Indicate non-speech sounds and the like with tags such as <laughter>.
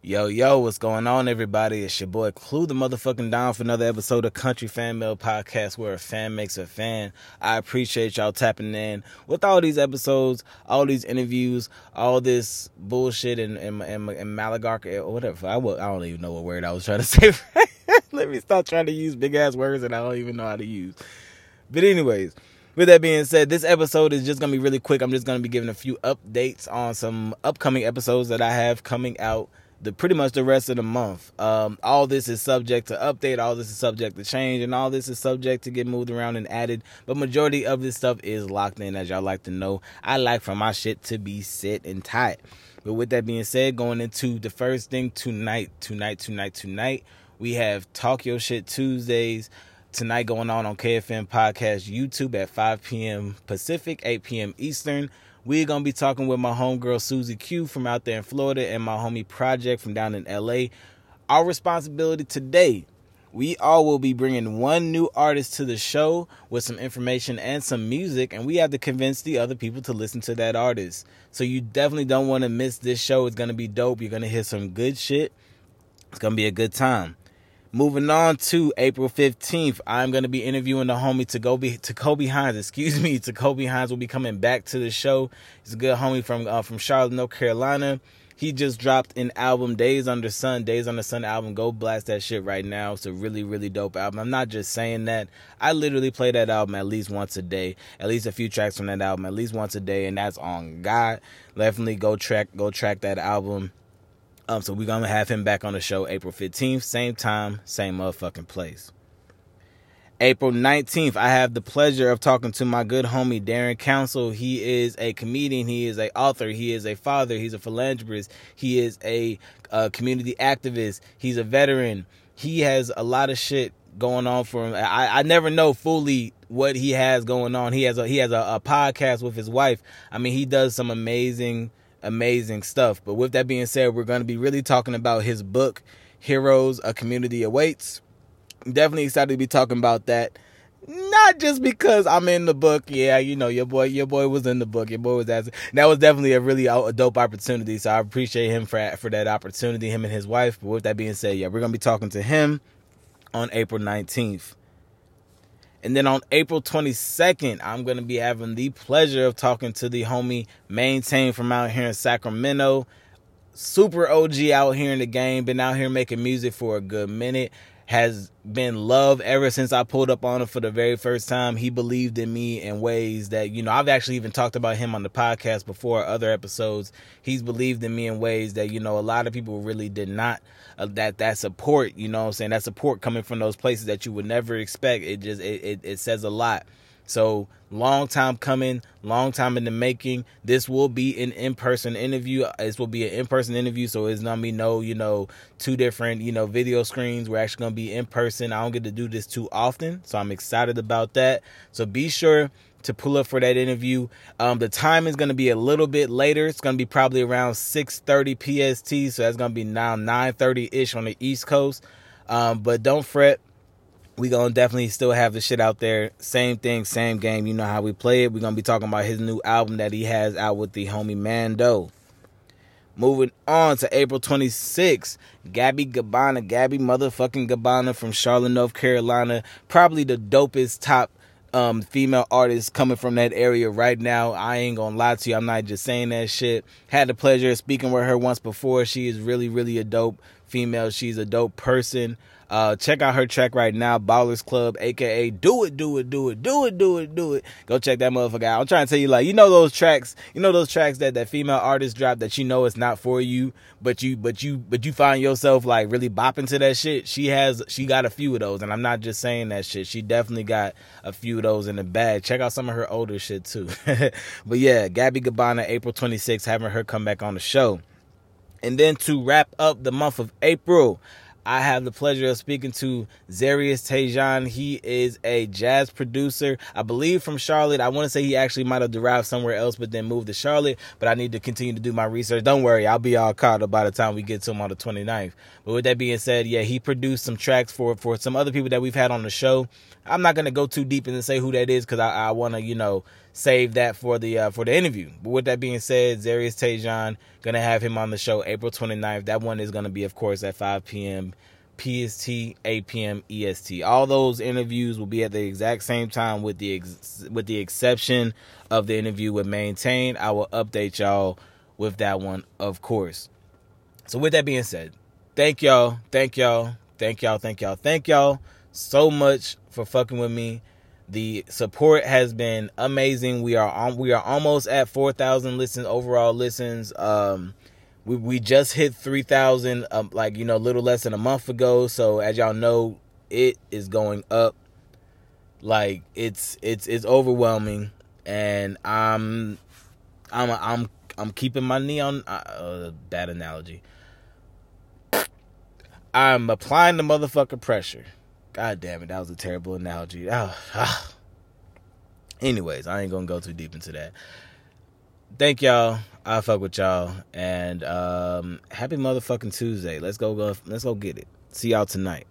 Yo, yo, what's going on, everybody? It's your boy Klue the motherfucking Don for another episode of Kountry Fan Mail Podcast where a fan makes a fan. I appreciate y'all tapping in with all these episodes, all these interviews, all this bullshit and and, and, and or whatever. I, I don't even know what word I was trying to <laughs> say. Let me stop trying to use big ass words that I don't even know how to use. But, anyways, with that being said, this episode is just gonna be really quick. I'm just gonna be giving a few updates on some upcoming episodes that I have coming out the pretty much the rest of the month. Um, all this is subject to update, all this is subject to change, and all this is subject to get moved around and added. But majority of this stuff is locked in, as y'all like to know. I like for my shit to be set and tight. But with that being said, going into the first thing tonight, tonight, tonight, tonight, we have Talk Your Shit Tuesdays tonight going on on KFM Podcast YouTube at 5 p.m. Pacific, 8 p.m. Eastern. We're gonna be talking with my homegirl Susie Q from out there in Florida and my homie Project from down in LA. Our responsibility today, we all will be bringing one new artist to the show with some information and some music, and we have to convince the other people to listen to that artist. So you definitely don't want to miss this show. It's gonna be dope. You're gonna hear some good shit. It's gonna be a good time. Moving on to April 15th, I'm going to be interviewing the homie to go be to Kobe Hines. Excuse me, <laughs> to Kobe Hines will be coming back to the show. He's a good homie from uh, from Charlotte, North Carolina. He just dropped an album, Days Under Sun. Days Under Sun album. Go blast that shit right now. It's a really, really dope album. I'm not just saying that. I literally play that album at least once a day. At least a few tracks from that album, at least once a day, and that's on God. Definitely go track, go track that album. Um, so we're gonna have him back on the show April 15th, same time, same motherfucking place. April 19th, I have the pleasure of talking to my good homie Darren Council. He is a comedian, he is a author, he is a father, he's a philanthropist, he is a, a community activist, he's a veteran. He has a lot of shit going on for him. I, I never know fully what he has going on. He has a he has a, a podcast with his wife. I mean, he does some amazing amazing stuff. But with that being said, we're going to be really talking about his book, Heroes, A Community Awaits. Definitely excited to be talking about that. Not just because I'm in the book, yeah, you know, your boy, your boy was in the book. Your boy was asking. That was definitely a really uh, a dope opportunity. So I appreciate him for for that opportunity, him and his wife. But with that being said, yeah, we're gonna be talking to him on April 19th. And then on April 22nd, I'm going to be having the pleasure of talking to the homie Maintain from out here in Sacramento. Super OG out here in the game, been out here making music for a good minute has been love ever since I pulled up on him for the very first time. He believed in me in ways that, you know, I've actually even talked about him on the podcast before, other episodes. He's believed in me in ways that, you know, a lot of people really did not. Uh, that that support, you know I'm saying? That support coming from those places that you would never expect. It just it, it, it says a lot. So long time coming, long time in the making. This will be an in-person interview. This will be an in-person interview, so it's not be no, you know, two different, you know, video screens. We're actually gonna be in person. I don't get to do this too often, so I'm excited about that. So be sure to pull up for that interview. Um, the time is going to be a little bit later. It's going to be probably around 6:30 PST, so that's going to be now 9:30 ish on the East Coast. Um, but don't fret we gonna definitely still have the shit out there. Same thing, same game. You know how we play it. We're gonna be talking about his new album that he has out with the homie Mando. Moving on to April 26th, Gabby Gabbana, Gabby motherfucking Gabbana from Charlotte, North Carolina. Probably the dopest top um, female artist coming from that area right now. I ain't gonna lie to you. I'm not just saying that shit. Had the pleasure of speaking with her once before. She is really, really a dope female. She's a dope person. Uh, check out her track right now, Ballers Club, aka Do It, Do It, Do It, Do It, Do It, Do It. Go check that motherfucker out. I'm trying to tell you, like, you know those tracks, you know those tracks that that female artist dropped that you know it's not for you, but you, but you, but you find yourself like really bopping to that shit. She has, she got a few of those, and I'm not just saying that shit. She definitely got a few of those in the bag. Check out some of her older shit too. <laughs> but yeah, Gabby Gabbana, April 26th, having her come back on the show. And then to wrap up the month of April, I have the pleasure of speaking to Zarius Tejan. He is a jazz producer, I believe from Charlotte. I want to say he actually might have derived somewhere else, but then moved to Charlotte. But I need to continue to do my research. Don't worry, I'll be all caught up by the time we get to him on the 29th. But with that being said, yeah, he produced some tracks for for some other people that we've had on the show. I'm not gonna go too deep and say who that is because I, I want to, you know, save that for the uh, for the interview. But with that being said, Zarius Tajon gonna have him on the show April 29th. That one is gonna be, of course, at 5 p.m. PST, 8 p.m. EST. All those interviews will be at the exact same time, with the ex- with the exception of the interview with Maintain. I will update y'all with that one, of course. So with that being said, thank y'all, thank y'all, thank y'all, thank y'all, thank y'all so much for fucking with me. The support has been amazing. We are on, we are almost at 4,000 listens overall listens. Um, we we just hit 3,000 um, like you know a little less than a month ago. So as y'all know, it is going up. Like it's it's it's overwhelming, and I'm I'm I'm I'm keeping my knee on. Uh, bad analogy. I'm applying the motherfucker pressure. God damn it, that was a terrible analogy. Oh, ah. Anyways, I ain't gonna go too deep into that. Thank y'all. I fuck with y'all, and um, happy motherfucking Tuesday. Let's go, go. Let's go get it. See y'all tonight.